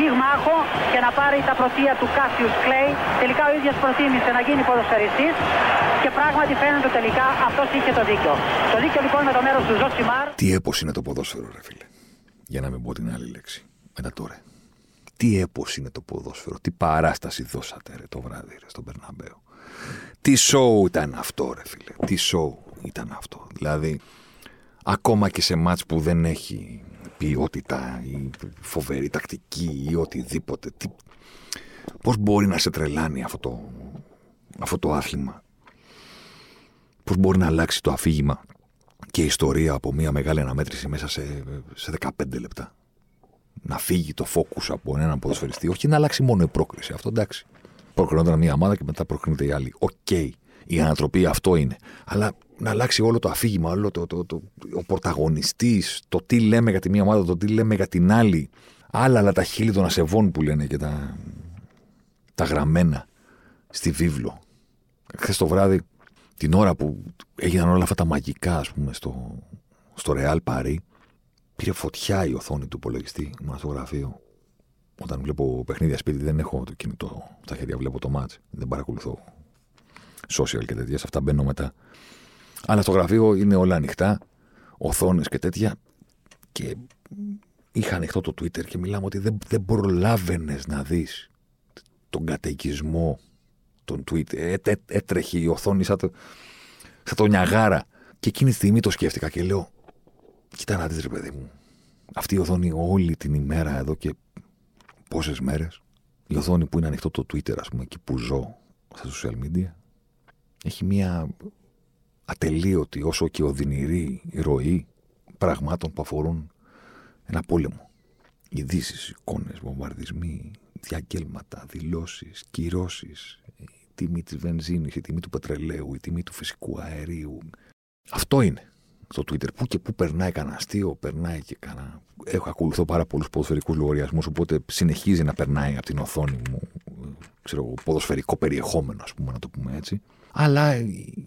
πυγμάχο και να πάρει τα πρωτεία του Κάσιους Κλέη. Τελικά ο ίδιος προτίμησε να γίνει ποδοσφαιριστής και πράγματι φαίνεται τελικά αυτός είχε το δίκιο. Το δίκιο λοιπόν με το μέρος του Ζωσιμάρ. Τι έπος είναι το ποδόσφαιρο, ρε φίλε; Για να μην πω την άλλη λέξη. Μετά τώρα. Τι έπος είναι το ποδόσφαιρο; Τι παράσταση δώσατε ρε, το βράδυ ρε, στον Μπερναμπέου; Τι σόου ήταν αυτό, ρε φίλε; Τι σόου ήταν αυτό; Δηλαδή, ακόμα και σε ματς που δεν έχει ποιότητα ή φοβερή τακτική ή οτιδήποτε. Τι... Πώς μπορεί να σε τρελάνει αυτό το, αυτό το άθλημα; Πώς μπορεί να αλλάξει το αφήγημα και η ιστορία από μια μεγάλη αναμέτρηση μέσα σε, σε 15 λεπτά; Να φύγει το focus από έναν ποδοσφαιριστή. Όχι να αλλάξει μόνο η πρόκριση. Αυτό εντάξει. Προκρινόταν μια ομάδα και μετά προκρίνεται η άλλη. OK. Okay. Η ανατροπή αυτό είναι. Αλλά να αλλάξει όλο το αφήγημα, όλο το, το, το, ο πρωταγωνιστής, το τι λέμε για τη μία ομάδα, το τι λέμε για την άλλη. Άλλα, αλλά τα χείλη των ασεβών που λένε και τα, τα γραμμένα στη βίβλο. Χθες το βράδυ, την ώρα που έγιναν όλα αυτά τα μαγικά, ας πούμε, στο, στο Real Paris, πήρε φωτιά η οθόνη του υπολογιστή. Ήμουν στο γραφείο. Όταν βλέπω παιχνίδια σπίτι, δεν έχω το κινητό στα χέρια, βλέπω το μάτς. Δεν παρακολουθώ social και τέτοια. Σε αυτά μπαίνω μετά. Αλλά στο γραφείο είναι όλα ανοιχτά, οθόνες και τέτοια. Και είχα ανοιχτό το Twitter και μιλάμε ότι δεν, δεν προλάβαινες να δεις τον καταικισμό των Twitter. Ε, έ, έτρεχε η οθόνη σαν το, σαν το νιαγάρα. Και εκείνη τη στιγμή το σκέφτηκα και λέω, κοίτα να δεις ρε παιδί μου, αυτή η οθόνη όλη την ημέρα εδώ και πόσες μέρες, η οθόνη που είναι ανοιχτό το Twitter ας πούμε, εκεί που ζω στα social media, έχει μία ατελείωτη όσο και οδυνηρή ροή πραγμάτων που αφορούν ένα πόλεμο. Ειδήσεις, εικόνες, βομβαρδισμοί, διαγγέλματα, δηλώσεις, κυρώσεις, η τιμή της βενζίνης, η τιμή του πετρελαίου, η τιμή του φυσικού αερίου. Αυτό είναι στο Twitter. Πού και πού περνάει κανένα αστείο, περνάει και κανένα. Έχω ακολουθώ πάρα πολλούς ποδοσφαιρικούς λογαριασμούς, οπότε συνεχίζει να περνάει από την οθόνη μου ξέρω, ποδοσφαιρικό περιεχόμενο, ας πούμε, να το πούμε έτσι. Αλλά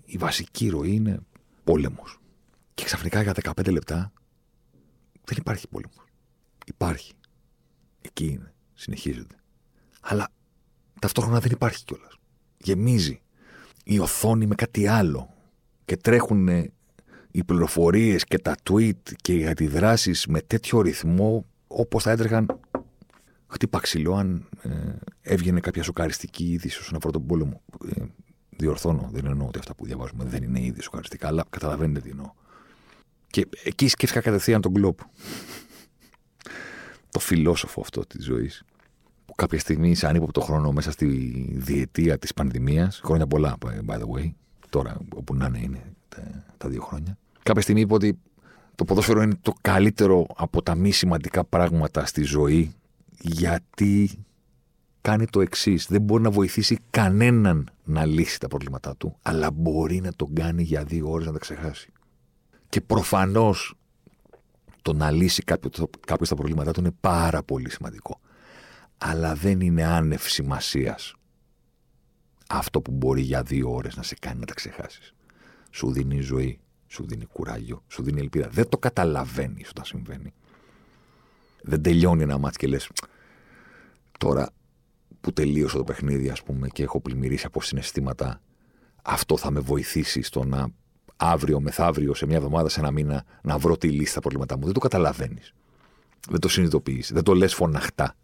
η, βασική ροή είναι πόλεμος. Και ξαφνικά για 15 λεπτά δεν υπάρχει πόλεμος. Υπάρχει. Εκεί είναι. Συνεχίζεται. Αλλά ταυτόχρονα δεν υπάρχει κιόλας. Γεμίζει η οθόνη με κάτι άλλο. Και τρέχουν οι πληροφορίες και τα tweet και οι αντιδράσεις με τέτοιο ρυθμό όπως θα έτρεχαν χτύπα ξυλό αν ε, έβγαινε κάποια σοκαριστική είδηση όσον αφορά τον πόλεμο. Ε, διορθώνω, δεν εννοώ ότι αυτά που διαβάζουμε δεν είναι ήδη σοκαριστικά, αλλά καταλαβαίνετε τι εννοώ. Και εκεί σκέφτηκα κατευθείαν τον Γκλόπ. το φιλόσοφο αυτό της ζωής. Που κάποια στιγμή σε ανύποπτο χρόνο μέσα στη διετία της πανδημίας, χρόνια πολλά, by the way, τώρα όπου να είναι, είναι τα, τα δύο χρόνια. Κάποια στιγμή είπε ότι το ποδόσφαιρο είναι το καλύτερο από τα μη σημαντικά πράγματα στη ζωή γιατί κάνει το εξής. Δεν μπορεί να βοηθήσει κανέναν να λύσει τα προβλήματά του, αλλά μπορεί να τον κάνει για δύο ώρες να τα ξεχάσει. Και προφανώς το να λύσει κάποιο, κάποιος τα προβλήματά του είναι πάρα πολύ σημαντικό. Αλλά δεν είναι άνευ σημασίας αυτό που μπορεί για δύο ώρες να σε κάνει να τα ξεχάσεις. Σου δίνει ζωή, σου δίνει κουράγιο, σου δίνει ελπίδα. Δεν το καταλαβαίνεις όταν συμβαίνει. Δεν τελειώνει ένα μάτι και λες. Τώρα που τελείωσε το παιχνίδι, ας πούμε, και έχω πλημμυρίσει από συναισθήματα, αυτό θα με βοηθήσει στο να αύριο, μεθαύριο, σε μια εβδομάδα, σε ένα μήνα, να βρω τη λύση στα προβλήματά μου. Δεν το καταλαβαίνεις. Δεν το συνειδητοποιείς. Δεν το λες φωναχτά.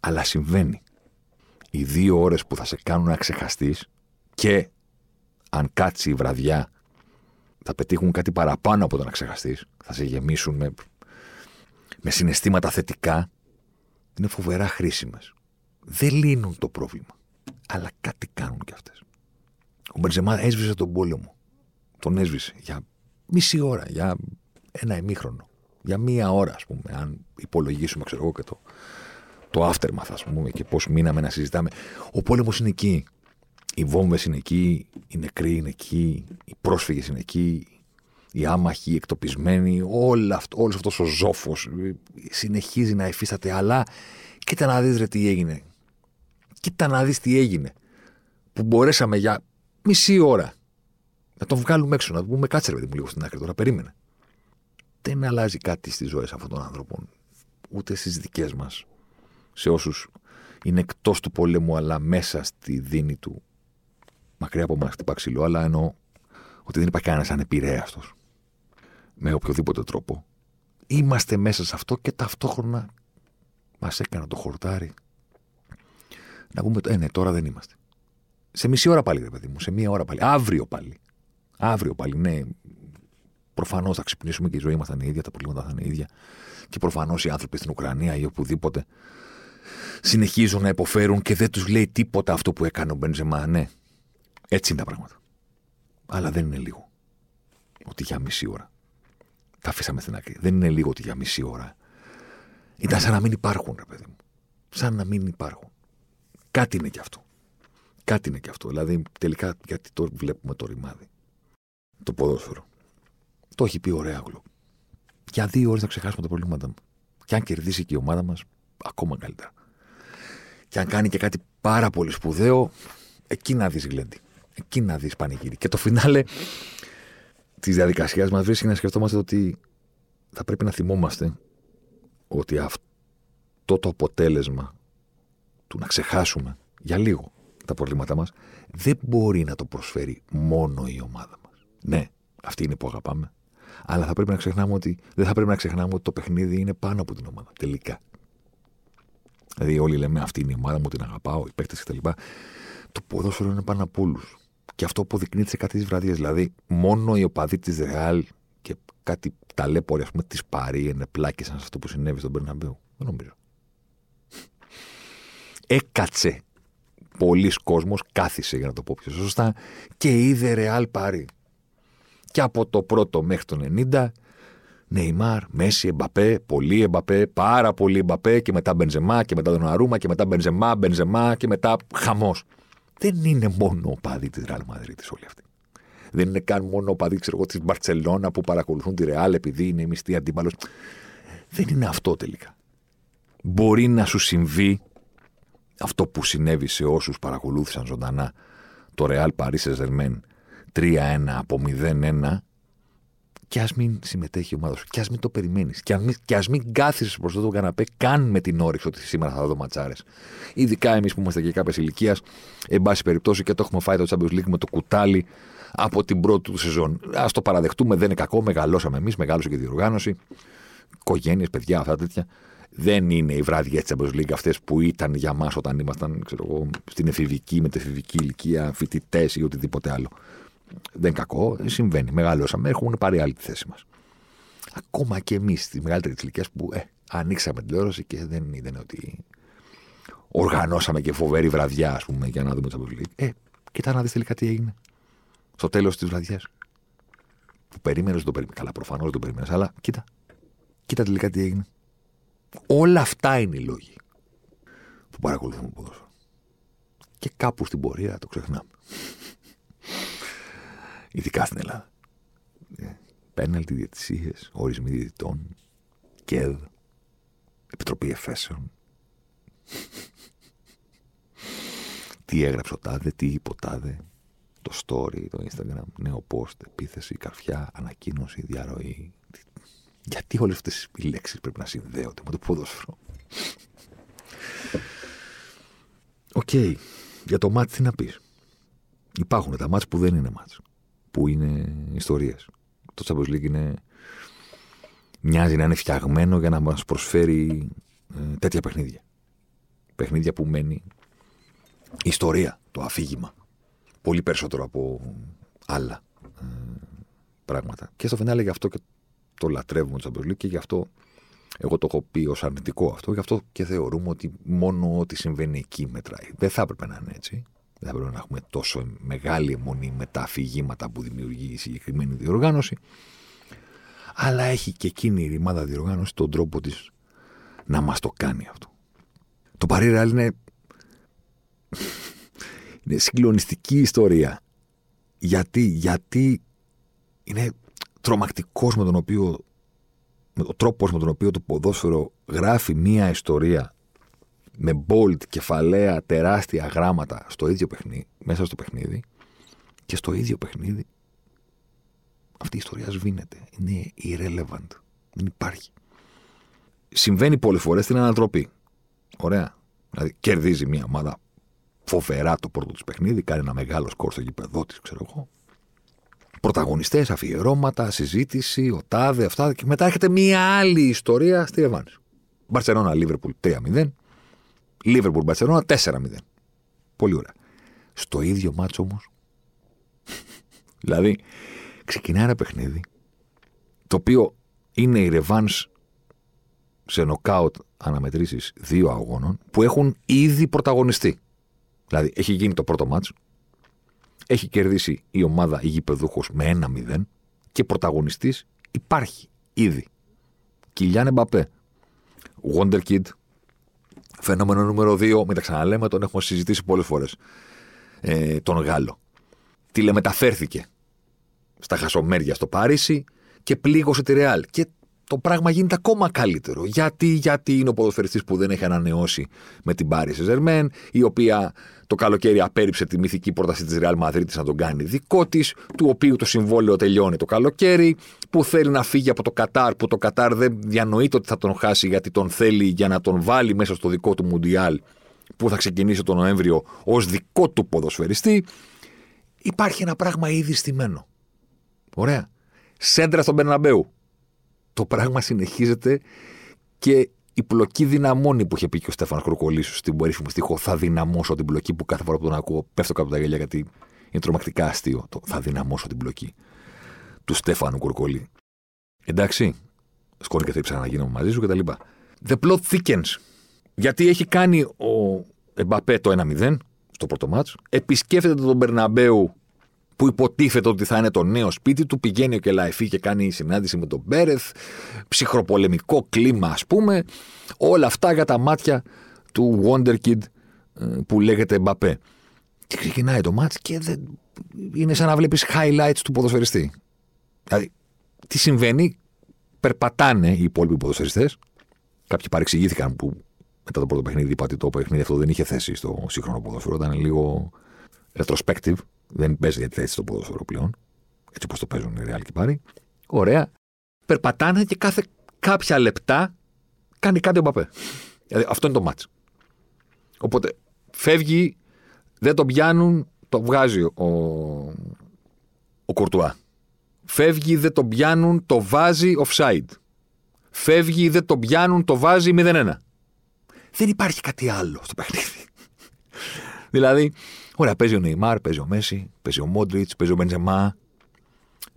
Αλλά συμβαίνει. Οι δύο ώρες που θα σε κάνουν να ξεχαστείς και αν κάτσει η βραδιά θα πετύχουν κάτι παραπάνω από το να ξεχαστείς. Θα σε γεμίσουν με, με συναισθήματα θετικά. Είναι φοβερά χρήσιμες δεν λύνουν το πρόβλημα. Αλλά κάτι κάνουν κι αυτές. Ο Μπενζεμά έσβησε τον πόλεμο. Τον έσβησε για μισή ώρα, για ένα ημίχρονο. Για μία ώρα, ας πούμε, αν υπολογίσουμε, ξέρω εγώ, και το, το aftermath, ας πούμε, και πώς μείναμε να συζητάμε. Ο πόλεμος είναι εκεί. Οι βόμβες είναι εκεί, οι νεκροί είναι εκεί, οι πρόσφυγες είναι εκεί, οι άμαχοι, οι εκτοπισμένοι, όλο αυτό, όλος αυτός ο ζόφος συνεχίζει να υφίσταται, αλλά κοίτα να δεις ρε τι έγινε. Κοίτα να δεις τι έγινε. Που μπορέσαμε για μισή ώρα να τον βγάλουμε έξω, να του πούμε κάτσε ρε παιδί μου λίγο στην άκρη τώρα, περίμενε. Δεν αλλάζει κάτι στις ζωές αυτών των άνθρωπων, ούτε στις δικές μας, σε όσους είναι εκτός του πολέμου αλλά μέσα στη δίνη του, μακριά από μας χτυπά ξύλο, αλλά εννοώ ότι δεν υπάρχει κανένας ανεπηρέαστος με οποιοδήποτε τρόπο. Είμαστε μέσα σε αυτό και ταυτόχρονα μας έκανα το χορτάρι να πούμε, ε, ναι, τώρα δεν είμαστε. Σε μισή ώρα πάλι, ρε παιδί μου, σε μία ώρα πάλι. Αύριο πάλι. Αύριο πάλι, ναι. Προφανώς θα ξυπνήσουμε και η ζωή μας θα είναι ίδια, τα προβλήματα θα είναι ίδια. Και προφανώς οι άνθρωποι στην Ουκρανία ή οπουδήποτε συνεχίζουν να υποφέρουν και δεν τους λέει τίποτα αυτό που έκανε ο Μπενζεμά. Ναι, έτσι είναι τα πράγματα. Αλλά δεν είναι λίγο. Ότι για μισή ώρα τα αφήσαμε στην άκρη. Δεν είναι λίγο ότι για μισή ώρα. Ήταν σαν να μην υπάρχουν, ρε παιδί μου. Σαν να μην υπάρχουν. Κάτι είναι κι αυτό. Κάτι είναι κι αυτό. Δηλαδή, τελικά, γιατί το βλέπουμε το ρημάδι. Το ποδόσφαιρο. Το έχει πει ωραία γλου. Για δύο ώρες θα ξεχάσουμε τα προβλήματα μου. Και αν κερδίσει και η ομάδα μας, ακόμα καλύτερα. Και αν κάνει και κάτι πάρα πολύ σπουδαίο, εκεί να δεις γλέντι. Εκεί να δεις πανηγύρι. Και το φινάλε της διαδικασίας μας βρίσκει να σκεφτόμαστε ότι θα πρέπει να θυμόμαστε ότι αυτό το αποτέλεσμα του να ξεχάσουμε για λίγο τα προβλήματά μας δεν μπορεί να το προσφέρει μόνο η ομάδα μας. Ναι, αυτή είναι που αγαπάμε. Αλλά θα πρέπει να ξεχνάμε ότι, δεν θα πρέπει να ξεχνάμε ότι το παιχνίδι είναι πάνω από την ομάδα. Τελικά. Δηλαδή, όλοι λέμε αυτή είναι η ομάδα μου, την αγαπάω, οι παίκτες κτλ. Το ποδόσφαιρο είναι πάνω από όλους. Και αυτό αποδεικνύεται σε κάτι της βραδιάς. Δηλαδή, μόνο οι οπαδοί της Ρεάλ και κάτι ταλέποροι, ας πούμε, της Παρή είναι πλάκες σαν αυτό που συνέβη στον Περναμπέου. Δεν νομίζω. Έκατσε πολλοί κόσμος, κάθισε για να το πω πιο σωστά, και είδε Ρεάλ Παρή. Και από το πρώτο μέχρι το 90, Νεϊμάρ, Μέση, Εμπαπέ, πολύ Εμπαπέ, πάρα πολύ Εμπαπέ και μετά Μπενζεμά και μετά τον Αρούμα και μετά Μπενζεμά, Μπενζεμά και μετά χαμός δεν είναι μόνο ο παδί της Ρεάλ Μαδρίτης όλοι αυτοί. Δεν είναι καν μόνο ο παδί της Μπαρσελόνα που παρακολουθούν τη Ρεάλ επειδή είναι η μισθή αντίπαλος. Δεν είναι αυτό τελικά. Μπορεί να σου συμβεί αυτό που συνέβη σε όσους παρακολούθησαν ζωντανά το Ρεάλ Παρίσι Ζερμέν 3-1 από 0-1 και ας μην συμμετέχει η ομάδα σου, και ας μην το περιμένεις, και ας μην, μην κάθεσαι μπροστά τον καναπέ καν με την όρεξη ότι σήμερα θα δω ματσάρες. Ειδικά εμείς που είμαστε και κάποια ηλικίας, εν πάση περιπτώσει και το έχουμε φάει το Champions League με το κουτάλι από την πρώτη του σεζόν. Α το παραδεχτούμε, δεν είναι κακό, μεγαλώσαμε εμείς, μεγάλωσε και η διοργάνωση. Οικογένειες, παιδιά, αυτά τέτοια. Δεν είναι οι βράδιε της Champions League αυτές που ήταν για μας όταν ήμασταν ξέρω εγώ, στην εφηβική, μετεφηβική ηλικία, φοιτητές ή οτιδήποτε άλλο. Δεν είναι κακό, συμβαίνει. Μεγαλώσαμε, έχουμε πάρει άλλη τη θέση μας. Ακόμα και εμείς στη μεγαλύτερη ηλικίας που ε, ανοίξαμε τηλεόραση και δεν είδαν ότι οργανώσαμε και φοβερή βραδιά, ας πούμε, για να δούμε το Champions Ε, κοίτα να δεις τελικά τι έγινε. Στο τέλος της βραδιάς. Που περίμενες, δεν το περίμενες. Καλά, προφανώς δεν το περίμενες, αλλά κοίτα. Κοίτα τελικά τι έγινε. Όλα αυτά είναι οι λόγοι που παρακολουθούμε ποδόσφαιρο. Και κάπου στην πορεία το ξεχνάμε. Ειδικά στην Ελλάδα. Ε, πέναλτι, διαιτησίες, ορισμοί διαιτητών, ΚΕΔ, Επιτροπή Εφέσεων. τι έγραψε ο τάδε, τι είπε ο τάδε, το story, το Instagram, νέο post, επίθεση, καρφιά, ανακοίνωση, διαρροή. Γιατί όλες αυτές οι λέξεις πρέπει να συνδέονται με το ποδόσφαιρο; OK. Okay. Για το ματς τι να πεις. Υπάρχουν τα ματς που δεν είναι ματς που είναι ιστορίες. Το Champions League είναι, μοιάζει να είναι φτιαγμένο για να μας προσφέρει ε, τέτοια παιχνίδια. Παιχνίδια που μένει ιστορία, το αφήγημα. Πολύ περισσότερο από άλλα ε, πράγματα. Και στο φινάλε γι' αυτό και το λατρεύουμε το Champions League και γι' αυτό εγώ το έχω πει ως αρνητικό αυτό, γι' αυτό και θεωρούμε ότι μόνο ό,τι συμβαίνει εκεί μετράει. Δεν θα έπρεπε να είναι έτσι. Δεν θα πρέπει να έχουμε τόσο μεγάλη αιμονή με τα αφηγήματα που δημιουργεί η συγκεκριμένη διοργάνωση. Αλλά έχει και εκείνη η ρημάδα διοργάνωση τον τρόπο της να μας το κάνει αυτό. Το Παρή είναι. Είναι συγκλονιστική ιστορία. Γιατί, γιατί είναι τρομακτικός με τον οποίο με τον τρόπος με τον οποίο το ποδόσφαιρο γράφει μία ιστορία με bold, κεφαλαία, τεράστια γράμματα στο ίδιο παιχνίδι, μέσα στο παιχνίδι και στο ίδιο παιχνίδι αυτή η ιστορία σβήνεται. Είναι irrelevant. Δεν υπάρχει. Συμβαίνει πολλές φορές στην ανατροπή. Ωραία. Δηλαδή κερδίζει μια ομάδα φοβερά το πρώτο της παιχνίδι, κάνει ένα μεγάλο σκορ στο γήπεδό της, ξέρω εγώ. Πρωταγωνιστές, αφιερώματα, συζήτηση, ο τάδε, αυτά. Και μετά έρχεται μια άλλη ιστορία στη Ρεβάνης. Μπαρσελόνα, Λίβερπουλ 3-0. Λίβερπουλ, Μπαρσελόνα 4-0. Πολύ ωραία. Στο ίδιο μάτσο όμως. δηλαδή, ξεκινάει ένα παιχνίδι το οποίο είναι η Ρεβάνς σε νοκάουτ αναμετρήσεις δύο αγώνων που έχουν ήδη πρωταγωνιστεί. Δηλαδή, έχει γίνει το πρώτο μάτς, έχει κερδίσει η ομάδα η γηπεδούχος με ένα 0 και πρωταγωνιστής υπάρχει ήδη. Κιλιάν Εμπαπέ, Wonder Kid, φαινόμενο νούμερο 2, μην τα ξαναλέμε, τον έχουμε συζητήσει πολλές φορές, ε, τον Γάλλο. Τηλεμεταφέρθηκε στα χασομέρια στο Παρίσι και πλήγωσε τη Ρεάλ. Και το πράγμα γίνεται ακόμα καλύτερο. Γιατί, γιατί είναι ο ποδοσφαιριστής που δεν έχει ανανεώσει με την Πάρη Ζερμέν, η οποία το καλοκαίρι απέρριψε τη μυθική πρόταση της Ρεάλ Μαδρίτη να τον κάνει δικό της, του οποίου το συμβόλαιο τελειώνει το καλοκαίρι, που θέλει να φύγει από το Κατάρ, που το Κατάρ δεν διανοείται ότι θα τον χάσει γιατί τον θέλει για να τον βάλει μέσα στο δικό του Μουντιάλ που θα ξεκινήσει τον Νοέμβριο ως δικό του ποδοσφαιριστή. Υπάρχει ένα πράγμα ήδη στημένο. Ωραία. Σέντρα στον Περναμπέου. Το πράγμα συνεχίζεται και η πλοκή δυναμώνει που είχε πει και ο Στέφανος Κροκολίσου στην περίφημη στίχο. Θα δυναμώσω την πλοκή που κάθε φορά που τον ακούω πέφτω κάτω από τα γέλια γιατί είναι τρομακτικά αστείο. Το θα δυναμώσω την πλοκή του Στέφανου Κουρκολί. Εντάξει. Σκόρη και θα να γίνω μαζί σου κτλ. The plot thickens. Γιατί έχει κάνει ο Εμπαπέ το 1-0 στο πρώτο μάτς, επισκέφτεται τον Μπερναμπέου που υποτίθεται ότι θα είναι το νέο σπίτι του, πηγαίνει ο Κελαϊφή και κάνει συνάντηση με τον Μπέρεθ, ψυχροπολεμικό κλίμα ας πούμε, όλα αυτά για τα μάτια του Wonder Kid ε, που λέγεται Μπαπέ. Και ξεκινάει το μάτς και δεν... είναι σαν να βλέπεις highlights του ποδοσφαιριστή. Δηλαδή, τι συμβαίνει, περπατάνε οι υπόλοιποι ποδοσφαιριστές, κάποιοι παρεξηγήθηκαν που μετά το πρώτο παιχνίδι είπα ότι το παιχνίδι αυτό δεν είχε θέση στο σύγχρονο ποδόσφαιρο, ήταν λίγο retrospective, δεν παίζει για τη θέση στο ποδόσφαιρο πλέον. Έτσι όπως το παίζουν οι Real και πάρει. Ωραία. Περπατάνε και κάθε κάποια λεπτά κάνει κάτι ο Μπαπέ. Δηλαδή αυτό είναι το μάτς. Οπότε φεύγει, δεν το πιάνουν, το βγάζει ο, ο Κουρτουά. Φεύγει, δεν το πιάνουν, το βάζει offside. Φεύγει, δεν το πιάνουν, το βάζει 0-1. Δεν υπάρχει κάτι άλλο στο παιχνίδι. δηλαδή, Ωραία, παίζει ο Νεϊμάρ, παίζει ο Μέση, παίζει ο Μόντριτς, παίζει ο Μπεντζεμά.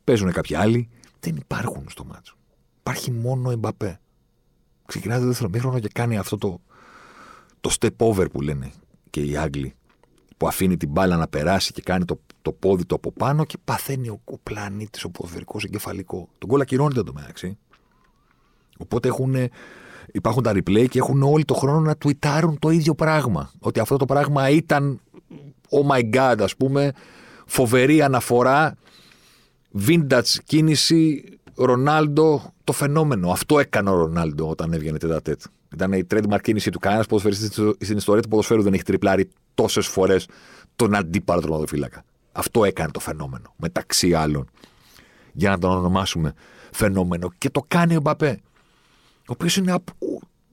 Παίζουν κάποιοι άλλοι. Δεν υπάρχουν στο μάτσο. Υπάρχει μόνο ο Εμπαπέ. Ξεκινάει το δεύτερο μήχρονο και κάνει αυτό το, το step over που λένε και οι Άγγλοι. Που αφήνει την μπάλα να περάσει και κάνει το, το πόδι του από πάνω και παθαίνει ο, ο πλανήτης, ο ποδοσφαιρικός εγκεφαλικό. Τον κόλλα ακυρώνεται το μεταξύ. Οπότε έχουν, υπάρχουν τα replay και έχουν όλοι το χρόνο να τουιτάρουν το ίδιο πράγμα. Ότι αυτό το πράγμα ήταν oh my god, ας πούμε, φοβερή αναφορά, vintage κίνηση, Ρονάλντο, το φαινόμενο. Αυτό έκανε ο Ρονάλντο όταν έβγαινε τέτα τέτ. Ήταν η trademark κίνηση του κανένας ποδοσφαιριστής στην ιστορία του ποδοσφαίρου δεν έχει τριπλάρει τόσες φορές τον αντίπαλο τροματοφύλακα. Αυτό έκανε το φαινόμενο, μεταξύ άλλων. Για να τον ονομάσουμε φαινόμενο. Και το κάνει ο Μπαπέ. Ο οποίος είναι.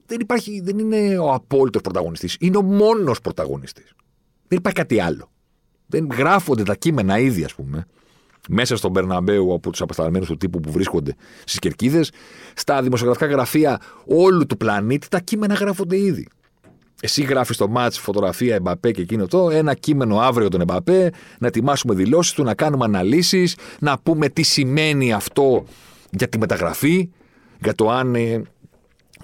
Δεν, υπάρχει, δεν είναι ο απόλυτος πρωταγωνιστής. Είναι ο μόνος πρωταγωνιστής. Δεν υπάρχει κάτι άλλο. Δεν γράφονται τα κείμενα ήδη, ας πούμε, μέσα στον Μπερναμπέου από τους απεσταλμένους του τύπου που βρίσκονται στις κερκίδες, στα δημοσιογραφικά γραφεία όλου του πλανήτη, τα κείμενα γράφονται ήδη. Εσύ γράφεις το μάτ, φωτογραφία Εμπαπέ και εκείνο το, ένα κείμενο αύριο τον Εμπαπέ, να ετοιμάσουμε δηλώσεις του, να κάνουμε αναλύσεις, να πούμε τι σημαίνει αυτό για τη μεταγραφή, για το αν ε,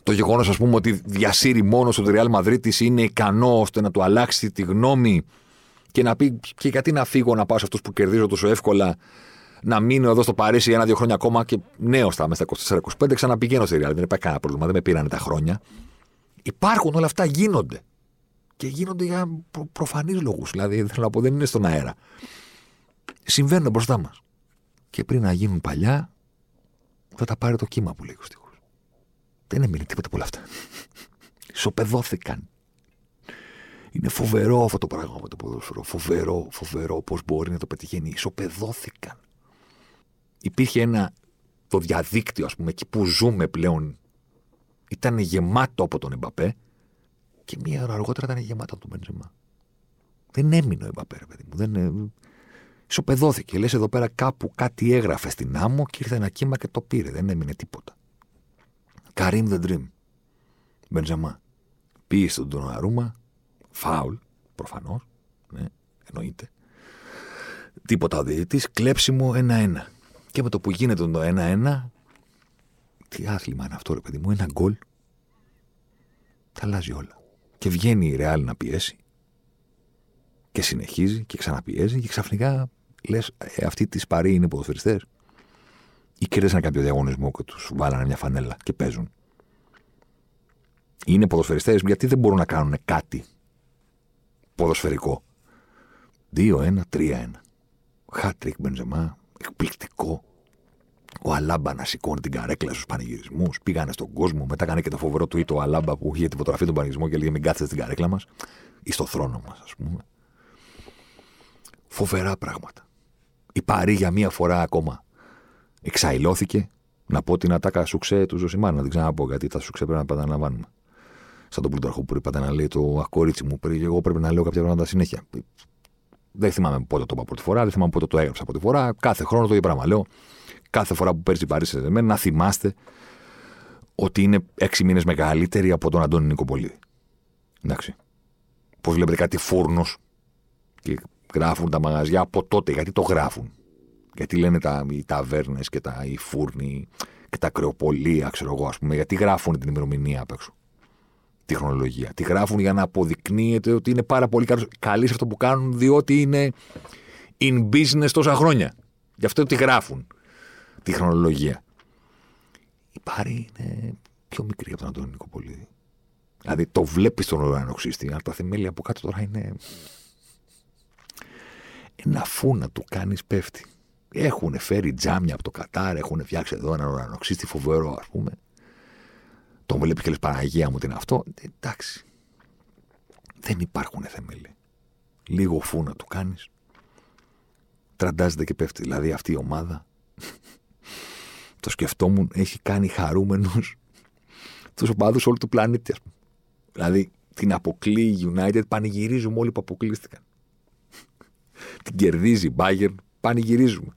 το γεγονός, ας πούμε, ότι διασύρει μόνος του Real Madrid είναι ικανό ώστε να του αλλάξει τη γνώμη και να πει και γιατί να φύγω να πάω σε αυτούς που κερδίζω τόσο εύκολα, να μείνω εδώ στο Παρίσι ένα-δύο χρόνια ακόμα και νέος θα είμαι στα 24-25, ξαναπηγαίνω στη Real. Δεν υπάρχει κανένα πρόβλημα, δεν με πήρανε τα χρόνια. Υπάρχουν όλα αυτά, γίνονται. Και γίνονται για προ, προφανείς λόγους. Δηλαδή, θέλω να πω, δεν είναι στον αέρα. Συμβαίνουν μπροστά μας. Και πριν να γίνουν παλιά, θα τα πάρει το κύμα που λέει ο στίχο. Δεν έμεινε τίποτα από όλα αυτά. Ισοπεδώθηκαν. Είναι φοβερό αυτό το πράγμα με το ποδόσφαιρο. Φοβερό, φοβερό πώς μπορεί να το πετυχαίνει. Ισοπεδώθηκαν. Υπήρχε ένα. Το διαδίκτυο, ας πούμε, εκεί που ζούμε πλέον, ήταν γεμάτο από τον Εμπαπέ και μία ώρα αργότερα ήταν γεμάτο από τον Μπεντζεμά. Δεν έμεινε ο Εμπαπέ, ρε παιδί μου. Δεν, ε, ισοπεδώθηκε. Λες εδώ πέρα κάπου κάτι έγραφε στην άμμο και ήρθε ένα κύμα και το πήρε. Δεν έμεινε τίποτα. Καρύμ the Dream. Μπεντζεμά. Πήγε στον Τοναρούμα. Φάουλ, προφανώς. Ναι, εννοείται. Τίποτα ο διαιτητής. Κλέψιμο 1-1. Και με το που γίνεται το 1-1, τι άθλημα είναι αυτό, ρε παιδί μου, ένα γκολ. Τα αλλάζει όλα. Και βγαίνει η Ρεάλ να πιέσει. Και συνεχίζει και ξαναπιέζει και ξαφνικά λες, ε, αυτοί τη Παρή είναι ποδοσφαιριστές. Ή κέρδισαν κάποιο διαγωνισμό και τους βάλανε μια φανέλα και παίζουν. Είναι ποδοσφαιριστές γιατί δεν μπορούν να κάνουν κάτι ποδοσφαιρικό. 2-1, 3-1. Χάτρικ Μπενζεμά, εκπληκτικό. Ο Αλάμπα να σηκώνει την καρέκλα στους πανηγυρισμούς. Πήγανε στον κόσμο. Μετά έκανε και το φοβερό tweet ο Αλάμπα που είχε τη φωτογραφία του πανηγυρισμού και λέει Μην κάθεστε στην καρέκλα μας ή στο θρόνο μας, ας πούμε. Φοβερά πράγματα. Η Παρή για μία φορά ακόμα εξαϊλώθηκε. Να πω την ατάκα σουξέ του Ζωσιμάν, να την ξαναπώ γιατί τα σουξέ πρέπει να επαναλαμβάνουμε. Σαν τον Πλούταρχο που είπατε να λέει το ακόριτσι μου, πριν εγώ πρέπει να λέω κάποια πράγματα συνέχεια. Δεν θυμάμαι πότε το είπα πρώτη φορά, δεν θυμάμαι πότε το έγραψα πρώτη φορά. Κάθε χρόνο το ίδιο πράγμα λέω. Κάθε φορά που παίζει η Παρή σε να θυμάστε ότι είναι έξι μήνες μεγαλύτερη από τον Αντώνη Νικοπολίδη. Εντάξει. Πώς βλέπετε κάτι φούρνος και γράφουν τα μαγαζιά από τότε. Γιατί το γράφουν. Γιατί λένε τα, οι ταβέρνες και τα, οι φούρνοι και τα κρεοπολία, ξέρω εγώ, ας πούμε. Γιατί γράφουν την ημερομηνία απ' έξω; Τη χρονολογία. Τη γράφουν για να αποδεικνύεται ότι είναι πάρα πολύ καλοί σε αυτό που κάνουν, διότι είναι in business τόσα χρόνια. Γι' αυτό τη γράφουν τη χρονολογία. Η Πάρη είναι πιο μικρή από τον Αντώνη Νικοπολίδη. Δηλαδή το βλέπεις τον ουρανοξύστη, αλλά τα θεμέλια από κάτω τώρα είναι ένα φούνα του κάνεις πέφτει. Έχουν φέρει τζάμια από το Κατάρ, έχουν φτιάξει εδώ έναν ουρανοξύστη φοβερό, ας πούμε. Τον βλέπει και λες Παναγία μου τι είναι αυτό. Ε, εντάξει. Δεν υπάρχουν θεμέλια. Λίγο φούνα του κάνεις. Τραντάζεται και πέφτει. Δηλαδή αυτή η ομάδα το σκεφτόμουν, έχει κάνει χαρούμενους τους οπαδούς όλου του πλανήτη. Δηλαδή την αποκλείει United, πανηγυρίζουμε όλοι που αποκλείστηκαν την κερδίζει η Bayern, πανηγυρίζουμε.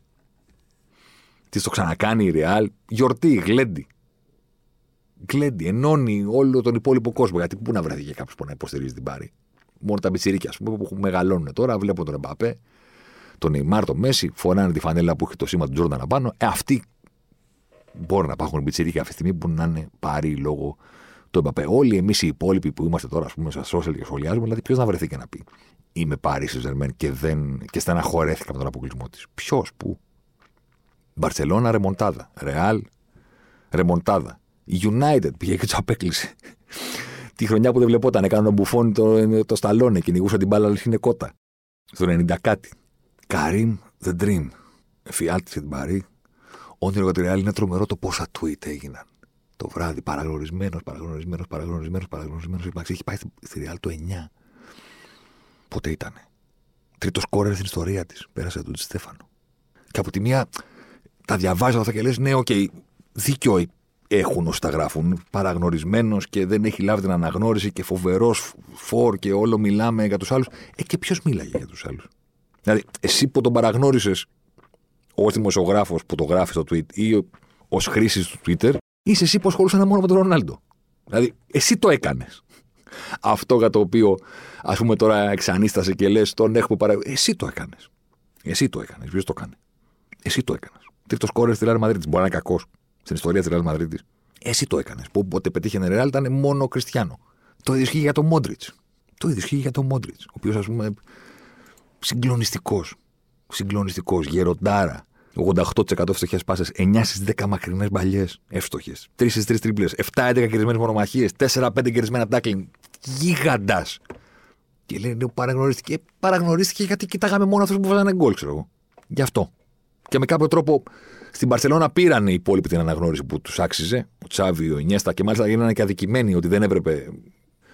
Τι το ξανακάνει η Real, γιορτή, γλέντι. Γλέντι, ενώνει όλο τον υπόλοιπο κόσμο. Γιατί πού να βρεθεί και κάποιος που να υποστηρίζει την πάρη. Μόνο τα μπιτσιρίκια, ας πούμε, που μεγαλώνουν τώρα, βλέπω τον Εμπαπέ, τον Νεϊμάρ, τον Μέση, φοράνε τη φανέλα που έχει το σήμα του Τζόρνταν απάνω. Ε, αυτοί μπορεί να υπάρχουν μπιτσιρίκια αυτή τη στιγμή που να είναι πάρει λόγω του Εμπαπέ. Όλοι εμείς οι υπόλοιποι που είμαστε τώρα, ας πούμε, στα social και σχολιάζουμε, δηλαδή ποιος να βρεθεί και να πει είμαι Πάρη Ζερμέν και, δεν, και στεναχωρέθηκα με τον αποκλεισμό της. Ποιος, πού; Μπαρσελόνα, ρεμοντάδα. Ρεάλ, ρεμοντάδα. Η United πήγε και του απέκλεισε. Τη χρονιά που δεν βλεπόταν, έκανε τον μπουφόν το, το σταλόνε, κυνηγούσα την μπάλα, αλλά είναι κότα. Στο 90 κάτι. Καρύμ the Dream. Εφιάλτη την Παρή. Όνειρο για τη Ρεάλ είναι τρομερό το πόσα tweet έγιναν. Το βράδυ παραγνωρισμένος, παραγνωρισμένος, παραγνωρισμένος, παραγνωρισμένος. Έχει πάει στη Ρεάλ το 9. Πότε ήταν. Τρίτος σκόρερ στην ιστορία της. Πέρασε τον Ντι Στέφανο. Και από τη μία τα διαβάζεις αυτά και λες: Ναι, OK, okay, δίκιο έχουν όσοι τα γράφουν. Παραγνωρισμένος και δεν έχει λάβει την αναγνώριση και φοβερός φορ και όλο μιλάμε για τους άλλους. Ε, και ποιος μίλαγε για τους άλλους; Δηλαδή, εσύ που τον παραγνώρισες ως δημοσιογράφος που το γράφει στο tweet ή ως χρήσης του Twitter, είσαι εσύ που ασχολούσαν μόνο με τον Ρονάλντο. Δηλαδή, εσύ το έκανες αυτό για το οποίο ας πούμε τώρα εξανίστασε και λες τον έχουμε παρα... Εσύ το έκανες. Εσύ το έκανες. Ποιος το έκανε. Εσύ το έκανες. Τρίτο κόρε στη Ρεάλ Μαδρίτη. Μπορεί να είναι κακός στην ιστορία της Ρεάλ Μαδρίτη. Εσύ το έκανες. Που όποτε πετύχαινε Ρεάλ ήταν μόνο Κριστιανό. Το ίδιο ισχύει για τον Μόντριτς. Το ίδιο ισχύει για τον Μόντριτς. Ο οποίος ας πούμε συγκλονιστικός. Συγκλονιστικός. Γεροντάρα. 88% φτωχές πάσες, 9 στις 10 μακρινές μπαλιές εύστοχες, 3 στις 3 τρίπλε, 7-11 κερδισμένες μονομαχίες, 4-5 κερδισμένα τάκλινγκ. Γίγαντας. Και λένε παραγνωρίστηκε. Παραγνωρίστηκε γιατί κοιτάγαμε μόνο αυτούς που βάζανε γκολ, ξέρω εγώ. Γι' αυτό. Και με κάποιο τρόπο στην Παρσελώνα πήραν οι υπόλοιποι την αναγνώριση που τους άξιζε. Ο Τσάβι, ο Ινιέστα και μάλιστα γίνανε και αδικημένοι ότι δεν έπρεπε,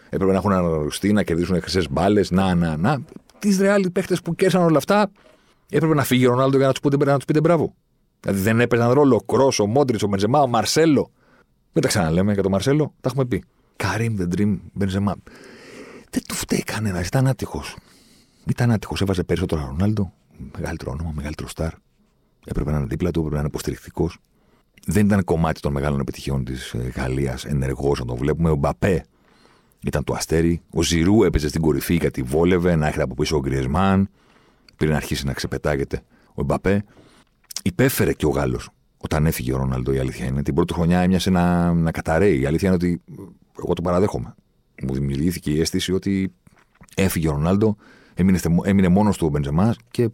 έπρεπε να έχουν αναγνωριστεί, να κερδίσουν χρυσές μπάλες. Να, να, να. Τις ρεάλ παίχτε που κέρδισαν όλα αυτά έπρεπε να φύγει ο Ρονάλντο για να του πείτε, να τους πείτε μπράβο. Δηλαδή δεν έπαιζαν ρόλο ο Κρό, ο Μόντριτς, ο Μπενζεμά, ο Μαρσέλο. Μην τα ξαναλέμε για τον Μαρσέλο, τα έχουμε πει. Καρύμ, The Dream, Μπενζεμά. Δεν του φταίει κανένας, ήταν άτυχος. Ήταν άτυχος, έβαζε περισσότερο Ρονάλντο, μεγαλύτερο όνομα, μεγαλύτερο στάρ. Έπρεπε να είναι δίπλα του, έπρεπε να είναι υποστηρικτικός. Δεν ήταν κομμάτι των μεγάλων επιτυχιών της ε, Γαλλίας ενεργός να το βλέπουμε. Ο Μπαπέ ήταν το αστέρι. Ο Ζηρού έπαιζε στην κορυφή γιατί βόλευε να έρχεται από πίσω ο Γκριεσμάν πριν αρχίσει να ξεπετάγεται ο Μπαπέ. Υπέφερε και ο Γάλλος όταν έφυγε ο Ρονάλντο, η αλήθεια είναι. Την πρώτη χρονιά έμοιασε να, να καταραίει. Η αλήθεια είναι ότι εγώ το παραδέχομαι. Μου δημιουργήθηκε η αίσθηση ότι έφυγε ο Ρονάλντο, έμεινε, έμεινε μόνος του ο Μπεντζεμά και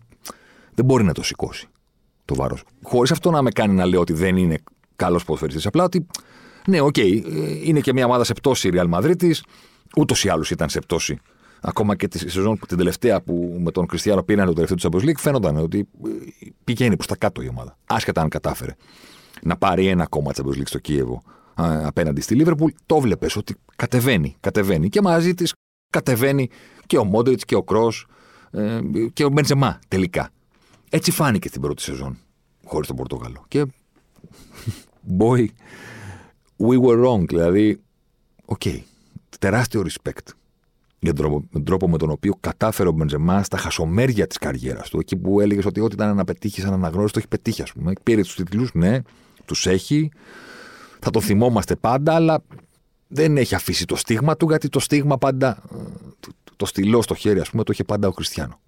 δεν μπορεί να το σηκώσει το βάρος. Χωρίς αυτό να με κάνει να λέω ότι δεν είναι καλός ποδοσφαιριστής. Απλά ότι ναι, OK, okay, είναι και μια ομάδα σε πτώση η Real Madrid. Ούτως ή άλλως ήταν σε πτώση. Ακόμα και τη σεζόν την τελευταία που με τον Κριστιανό πήραν το τελευταίο του Champions League, φαίνονταν ότι ε, πηγαίνει προς τα κάτω η ομάδα. Άσχετα αν κατάφερε να πάρει ένα ακόμα Champions League στο Κίεβο απέναντι στη Λίβερπουλ, το βλέπεις ότι κατεβαίνει, κατεβαίνει. Και μαζί της κατεβαίνει και ο Μόντριτς και ο Κρός ε, και ο Μπεντζεμά τελικά. Έτσι φάνηκε στην πρώτη σεζόν χωρίς τον Πορτογάλο. Και. Boy, we were wrong. Δηλαδή, OK. Okay, τεράστιο respect για τον τρόπο, με τον οποίο κατάφερε ο Μπεντζεμά στα χασομέρια της καριέρας του. Εκεί που έλεγες ότι ό,τι ήταν να πετύχει σαν αναγνώριση, το έχει πετύχει, ας πούμε. Πήρε τους τίτλους, ναι, τους έχει. Θα το θυμόμαστε πάντα, αλλά δεν έχει αφήσει το στίγμα του, γιατί το στίγμα πάντα. Ε, το στυλό στο χέρι, ας πούμε, το είχε πάντα ο Χριστιανό.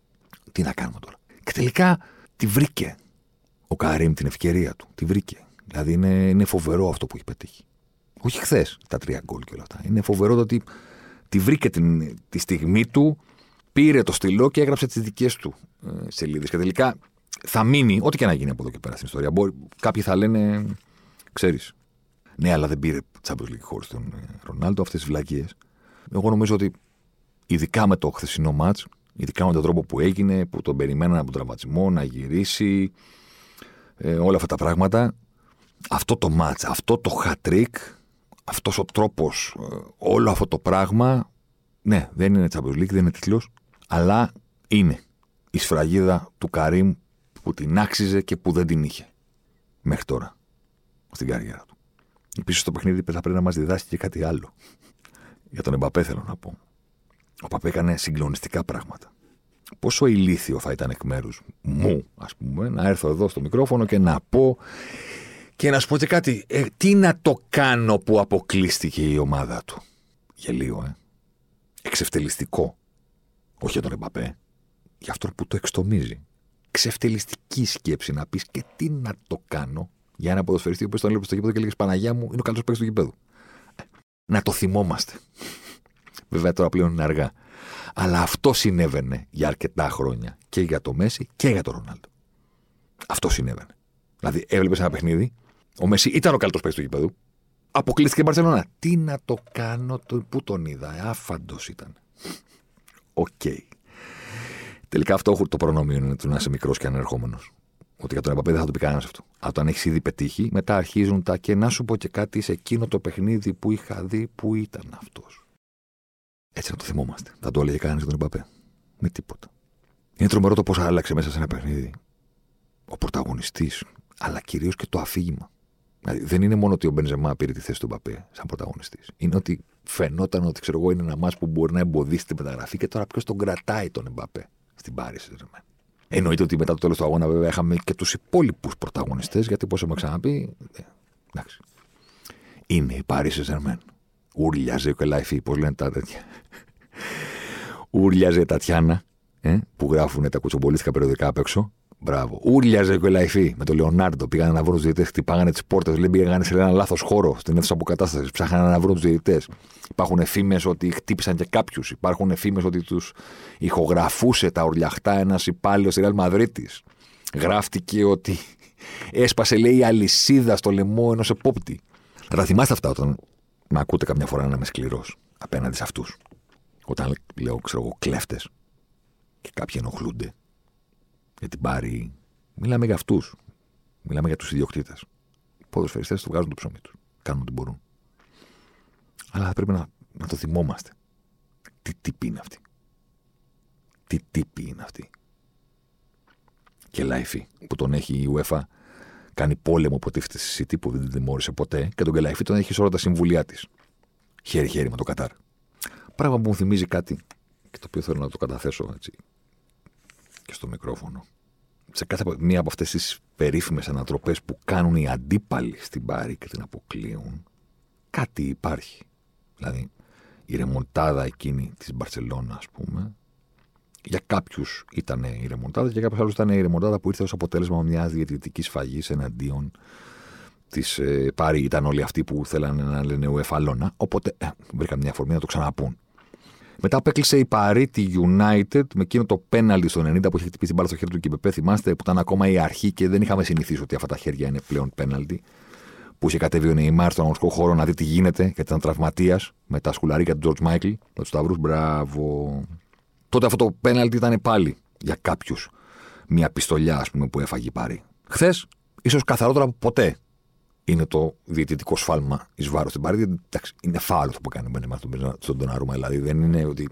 Τι να κάνουμε τώρα. Και τελικά τη βρήκε ο Καρύμ την ευκαιρία του. Τη βρήκε. Δηλαδή είναι, είναι φοβερό αυτό που έχει πετύχει. Όχι χθες τα τρία γκολ και όλα αυτά. Είναι φοβερό το ότι τη βρήκε την, τη στιγμή του, πήρε το στυλό και έγραψε τις δικές του ε, σελίδες. Και τελικά θα μείνει, ό,τι και να γίνει από εδώ και πέρα στην ιστορία. Μπορεί, κάποιοι θα λένε, ξέρεις, ναι, αλλά δεν πήρε Champions League χωρίς τον ε, Ρονάλντο, αυτές τις βλακίες. Εγώ νομίζω ότι ειδικά με το χθεσινό μάτς, ειδικά με τον τρόπο που έγινε, που τον περιμέναν από τον τραυματισμό να γυρίσει, ε, όλα αυτά τα πράγματα, αυτό το μάτς, αυτό το hat-trick, αυτός ο τρόπος, ε, όλο αυτό το πράγμα, ναι, δεν είναι Champions League, δεν είναι τίτλος, αλλά είναι η σφραγίδα του Καρύμ που την άξιζε και που δεν την είχε μέχρι τώρα στην καριέρα του. Επίσης το παιχνίδι θα πρέπει να μας διδάσκει και κάτι άλλο. Για τον Εμπαπέ θέλω να πω. Ο Παπέ έκανε συγκλονιστικά πράγματα. Πόσο ηλίθιο θα ήταν εκ μέρους μου, ας πούμε, να έρθω εδώ στο μικρόφωνο και να πω. Και να σου πω και κάτι. Ε, τι να το κάνω που αποκλείστηκε η ομάδα του; Γελίο, ε. Εξευτελιστικό. Όχι για τον Εμπαπέ. Για αυτόν που το εξτομίζει. Εξευτελιστική σκέψη να πεις και τι να το κάνω για ένα ποδοσφαιριστή που τον έλεγε στο γήπεδο και έλεγε Παναγία μου είναι ο καλύτερος παίκτης του γήπεδου. Να το θυμόμαστε. Βέβαια τώρα πλέον είναι αργά. Αλλά αυτό συνέβαινε για αρκετά χρόνια και για το Μέση και για τον Ρονάλντο. Αυτό συνέβαινε. Δηλαδή έβλεπες ένα παιχνίδι, ο Μέση ήταν ο καλύτερος παίκτης του γήπεδου, αποκλείστηκε η Μπαρσελόνα. Τι να το κάνω, το, πού τον είδα, ε, άφαντος ήταν. OK. Okay. Τελικά αυτό το προνόμιο είναι του να είσαι μικρός και ανερχόμενος. Ότι για τον Εμπαπέ δεν θα το πει κανένας αυτό. Αλλά όταν έχεις ήδη πετύχει, μετά αρχίζουν τα και να σου πω και κάτι σε εκείνο το παιχνίδι που είχα δει που ήταν αυτός. Έτσι να το θυμόμαστε. Θα το έλεγε κανένας για τον Εμπαπέ. Με τίποτα. Είναι τρομερό το πώς άλλαξε μέσα σε ένα παιχνίδι ο πρωταγωνιστής, αλλά κυρίως και το αφήγημα. Δηλαδή, δεν είναι μόνο ότι ο Μπενζεμά πήρε τη θέση του Εμπαπέ σαν πρωταγωνιστής. Είναι ότι φαινόταν ότι ξέρω εγώ είναι ένα ματς που μπορεί να εμποδίσει την μεταγραφή και τώρα ποιος τον κρατάει τον Εμπαπέ στην Πάρη Εννοείται ότι μετά το τέλος του αγώνα, βέβαια, είχαμε και τους υπόλοιπους πρωταγωνιστές, γιατί όπως έχουμε ξαναπεί. Ε, εντάξει. Είναι η Πάρη Σεζερμέν. Ούρλιαζε ο Κελάιφη, πώς λένε τα τέτοια. Ούρλιαζε η Τατιάνα, ε, που γράφουν τα κουτσομπολίστικα περιοδικά απ' έξω. Μπράβο. Ούρλιαζε ο Ελαϊφή με τον Λεωνάρντο. Πήγαν να βρουν τους διαιτητές, χτυπάγανε τις πόρτες. Λέει πήγαν σε ένα λάθος χώρο στην αίθουσα αποκατάστασης. Ψάχναν να βρουν τους διαιτητές. Υπάρχουν φήμε ότι χτύπησαν και κάποιους. Υπάρχουν φήμε ότι τους ηχογραφούσε τα ορλιαχτά ένας υπάλληλος στη Ρεάλ Μαδρίτη. Γράφτηκε ότι έσπασε, λέει, η αλυσίδα στο λαιμό ενός επόπτη. Θα τα θυμάστε αυτά όταν με ακούτε καμιά φορά να είμαι σκληρός απέναντι σε αυτούς. Όταν λέω, ξέρω εγώ, κλέφτες και κάποιοι ενοχλούνται για την πάρη, μιλάμε για αυτούς. Μιλάμε για τους ιδιοκτήτες. Οι ποδοσφαιριστές του βγάζουν το ψωμί τους. Κάνουν ό,τι μπορούν. Αλλά θα πρέπει να, να το θυμόμαστε. Τι τύπη είναι αυτή. Τι τύπη είναι αυτή. Και Λάιφη που τον έχει η UEFA κάνει πόλεμο υποτίθεται στη City που δεν την τιμώρησε ποτέ και τον Κελαϊφή τον έχει σε όλα τα συμβουλιά της. Χέρι-χέρι με το Κατάρ. Πράγμα που μου θυμίζει κάτι και το οποίο θέλω να το καταθέσω έτσι και στο μικρόφωνο. Σε κάθε μία από αυτές τις περίφημες ανατροπές που κάνουν οι αντίπαλοι στην Πάρη και την αποκλείουν, κάτι υπάρχει. Δηλαδή, η ρεμοντάδα εκείνη της Μπαρσελόνα, ας πούμε, για κάποιους ήταν η ρεμοντάδα και για κάποιους άλλους ήταν η ρεμοντάδα που ήρθε ως αποτέλεσμα μιας διαιτητικής σφαγή εναντίον της ε, Πάρη. Ήταν όλοι αυτοί που θέλανε να λένε ουεφαλώνα. Οπότε ε, βρήκαν μια αφορμή να το ξαναπούν. Μετά απέκλεισε η Παρή τη United με εκείνο το πέναλτι στο 90 που είχε χτυπήσει την μπάλα στο χέρι του Κιμπεμπέ. Θυμάστε που ήταν ακόμα η αρχή και δεν είχαμε συνηθίσει ότι αυτά τα χέρια είναι πλέον πέναλτι. Που είχε κατέβει ο Νεϊμάρ στον αγωνιστικό χώρο να δει τι γίνεται γιατί ήταν τραυματίας με τα σκουλαρίκια του Τζορτζ Μάικλ. Με τους Σταυρούς, μπράβο. Τότε αυτό το πέναλτι ήταν πάλι για κάποιους μια πιστολιά ας πούμε, που έφαγε η Πάρη. Χθες, ίσως καθαρότερα από ποτέ, είναι το διαιτητικό σφάλμα εις βάρος στην Πάρη. Εντάξει, είναι φάουλ αυτό που κάνει με στον Τοναρούμα. Δηλαδή δεν είναι ότι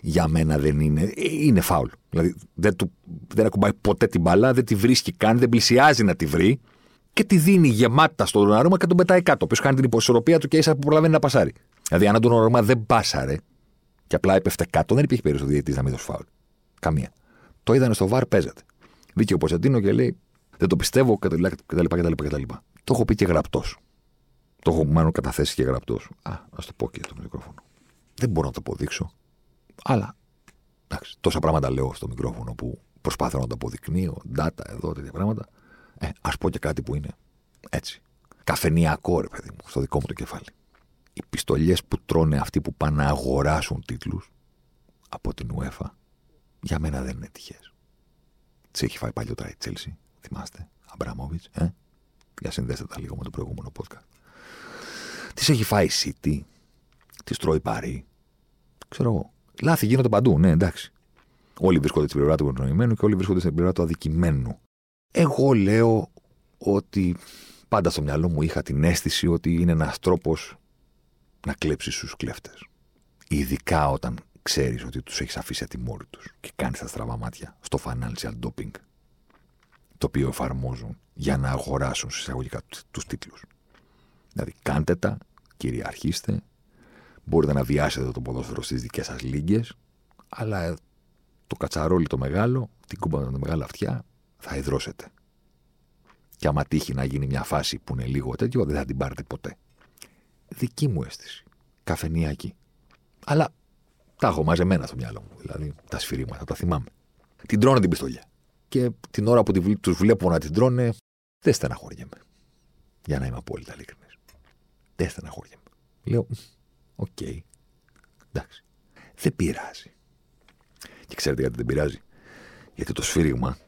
για μένα δεν είναι. Είναι φάουλ. Δηλαδή δεν, του, δεν ακουμπάει ποτέ την μπάλα, δεν τη βρίσκει καν, δεν πλησιάζει να τη βρει και τη δίνει γεμάτα στον Τοναρούμα και τον πετάει κάτω. Ο οποίος κάνει την υποσορροπία του και ίσα που προλαβαίνει να πασάρει. Δηλαδή αν τον Τοναρούμα δεν πάσαρε, και απλά έπεφτε κάτω, δεν υπήρχε περίπτωση ο διαιτητής να μην δώσει φάουλ. Καμία. Το είδανε στο βαρ, παίζεται. Βγήκε ο Ποτσαντίνο και λέει: Δεν το πιστεύω κτλ. Κτλ, Το έχω πει και γραπτός. Το έχω μάλλον καταθέσει και γραπτός. Α, ας το πω και στο μικρόφωνο. Δεν μπορώ να το αποδείξω. Αλλά εντάξει, τόσα πράγματα λέω στο μικρόφωνο που προσπάθω να το αποδεικνύω. Data εδώ, τέτοια πράγματα. Ε, ας πω και κάτι που είναι έτσι. Καφενιακό, ρε παιδί μου, στο δικό μου το κεφάλι οι πιστολιές που τρώνε αυτοί που πάνε να αγοράσουν τίτλους από την UEFA για μένα δεν είναι τυχές. Τι έχει φάει παλιότερα η Τσέλσι, θυμάστε, Αμπράμοβιτς, ε; Για συνδέστε τα λίγο με το προηγούμενο podcast. Τις έχει φάει η City, τη τρώει Παρή, ξέρω εγώ. Λάθη γίνονται παντού, ναι, εντάξει. Όλοι βρίσκονται στην πλευρά του ευνοημένου και όλοι βρίσκονται στην πλευρά του αδικημένου. Εγώ λέω ότι πάντα στο μυαλό μου είχα την αίσθηση ότι είναι ένας τρόπος να κλέψεις του κλέφτες. Ειδικά όταν ξέρεις ότι τους έχεις αφήσει ατιμόρυτους του και κάνεις τα στραβά μάτια στο financial doping το οποίο εφαρμόζουν για να αγοράσουν συσσαγωγικά τους τίτλους. Δηλαδή, κάντε τα, κυριαρχήστε, μπορείτε να βιάσετε το ποδόσφαιρο στις δικές σας λίγε, αλλά το κατσαρόλι το μεγάλο, την κούμπα με τα μεγάλα αυτιά, θα υδρώσετε. Και άμα τύχει να γίνει μια φάση που είναι λίγο τέτοιο, δεν θα την πάρετε ποτέ δική μου αίσθηση. Καφενιακή. Αλλά τα έχω μαζεμένα στο μυαλό μου. Δηλαδή τα σφυρίγματα, τα θυμάμαι. Την τρώνε την πιστολιά. Και την ώρα που τους βλέπω να την τρώνε, δεν στεναχωριέμαι. Για να είμαι απόλυτα ειλικρινής. Δεν στεναχωριέμαι. Λέω, OK. Okay. Εντάξει. Δεν πειράζει. Και ξέρετε γιατί δεν πειράζει; Γιατί το σφύριγμα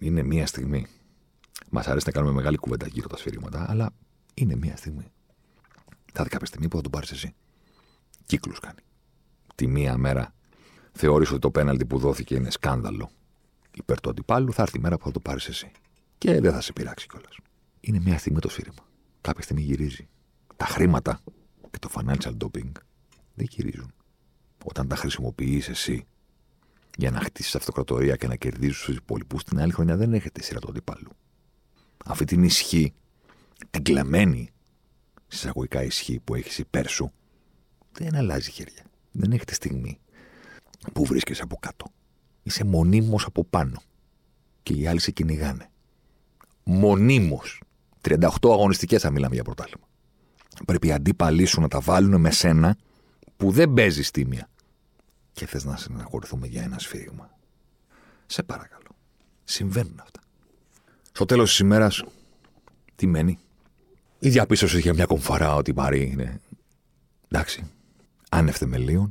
είναι μία στιγμή. Μας αρέσει να κάνουμε μεγάλη κουβέντα γύρω τα σφυρίγματα, αλλά είναι μία στιγμή. Θα δει κάποια στιγμή που θα τον πάρεις εσύ. Κύκλους κάνει. Τη μία μέρα θεώρησε ότι το πέναλτι που δόθηκε είναι σκάνδαλο υπέρ του αντιπάλου, θα έρθει η μέρα που θα το πάρεις εσύ. Και δεν θα σε πειράξει κιόλας. Είναι μια στιγμή το σφύριγμα. Κάποια στιγμή γυρίζει. Τα χρήματα και το financial doping δεν γυρίζουν. Όταν τα χρησιμοποιείς εσύ για να χτίσεις αυτοκρατορία και να κερδίζεις τους υπόλοιπους, την άλλη χρονιά δεν έχετε σειρά του αντιπάλου. Αυτή την ισχύ, την κλεμμένη εισαγωγικά ισχύ που έχεις υπέρ σου, δεν αλλάζει χέρια. Δεν έχει τη στιγμή που βρίσκεσαι από κάτω. Είσαι μονίμως από πάνω. Και οι άλλοι σε κυνηγάνε. Μονίμως. 38 αγωνιστικές θα μιλάμε για πρωτάθλημα. Πρέπει οι αντίπαλοι σου να τα βάλουν με σένα που δεν παίζει τίμια. Και θες να συναχωρηθούμε για ένα σφύριγμα. Σε παρακαλώ. Συμβαίνουν αυτά. Στο τέλος της ημέρας, τι μένει; Η διαπίστωση για μια κομφαρά ότι η Μαρή είναι. Εντάξει. Άνευ θεμελίων.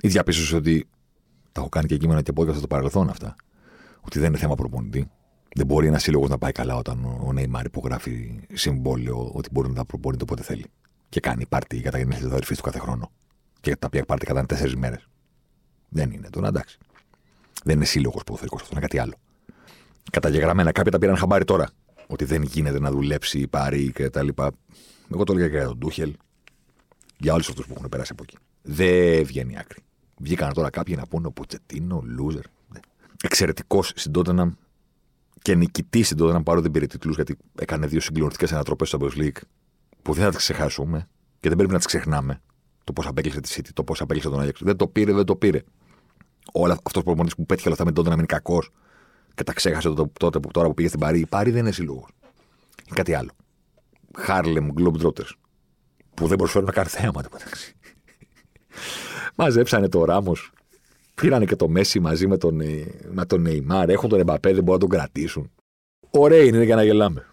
Η διαπίστωση ότι. Τα έχω κάνει και κείμενα και podcast στο παρελθόν αυτά. Ότι δεν είναι θέμα προπονητή. Δεν μπορεί ένας σύλλογος να πάει καλά όταν ο Νέιμαρ υπογράφει συμβόλαιο ότι μπορεί να προπονείται όποτε θέλει. Και κάνει πάρτι για τα γενέθλια του αδερφής του κάθε χρόνο. Και τα οποία πάρτι κατά τέσσερις μέρες. Δεν είναι τώρα, εντάξει. Δεν είναι σύλλογος ποδοσφαιρικός αυτός, είναι κάτι άλλο. Καταγεγραμμένα, κάποιοι τα πήραν χαμπάρι τώρα. Ότι δεν γίνεται να δουλέψει η Παρή και τα λοιπά. Εγώ το έλεγα και για τον Ντούχελ. Για όλους αυτούς που έχουν περάσει από εκεί. Δεν βγαίνει άκρη. Βγήκαν τώρα κάποιοι να πούνε ο Ποτσετίνο, loser. Εξαιρετικός στην Τότεναμ και νικητής στην Τότεναμ παρότι δεν πήρε τίτλους γιατί έκανε δύο συγκλονιστικές ανατροπές στο Champions League που δεν θα τις ξεχάσουμε και δεν πρέπει να τις ξεχνάμε. Το πώς απέκλεισε τη City, το πώς απέκλεισε τον Άγιαξ. Δεν το πήρε, δεν το πήρε. Όλα αυτός ο προπονητής που πέτυχε όλα αυτά με τότε να είναι κακός και τα ξέχασε τότε που, τώρα που πήγε στην Παρή. Η Παρή δεν είναι σύλλογος. Είναι κάτι άλλο. Harlem Globetrotters. Που δεν προσφέρουν να κάνει θέματα μεταξύ. Μαζέψανε το Ράμος. Πήρανε και το Μέση μαζί με τον, ε, με τον Νεϊμάρ. Έχουν τον Εμπαπέ, δεν μπορούν να τον κρατήσουν. Ωραία είναι για να γελάμε.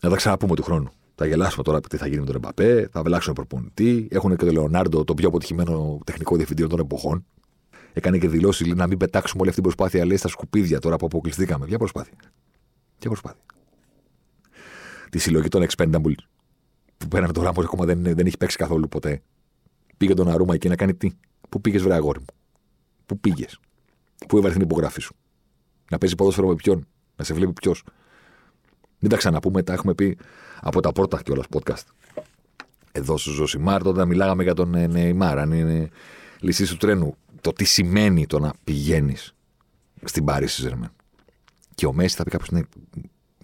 Να τα ξαναπούμε του χρόνου. Θα γελάσουμε τώρα τι θα γίνει με τον Εμπαπέ, θα βλάξουν προπονητή. Έχουν και τον Λεωνάρντο, τον πιο αποτυχημένο τεχνικό διευθυντή των εποχών. Έκανε και δηλώσεις να μην πετάξουμε όλη αυτή την προσπάθεια λέει στα σκουπίδια τώρα που αποκλειστήκαμε. Ποια προσπάθεια. Ποια προσπάθεια. Τη συλλογή των Expendables που πέρανε το Ράμος ακόμα δεν, δεν έχει παίξει καθόλου ποτέ. Πήγε τον Αρούμα εκεί να κάνει τι; Πού πήγες, βρε αγόρι μου; Πού πήγες; Πού έβαλε την υπογραφή σου; Να παίζει ποδόσφαιρο με ποιον; Να σε βλέπει ποιος; Μην τα ξαναπούμε, τα έχουμε πει από τα πρώτα κιόλας podcast. Εδώ στο Ζωσιμάρ, τότε μιλάγαμε για τον ε, Νεϊμάρ, αν είναι λυσή του τρένου. Το τι σημαίνει το να πηγαίνεις στην Παρίσι Ζερμέν. Και ο Μέση θα πει κάποιος, ναι,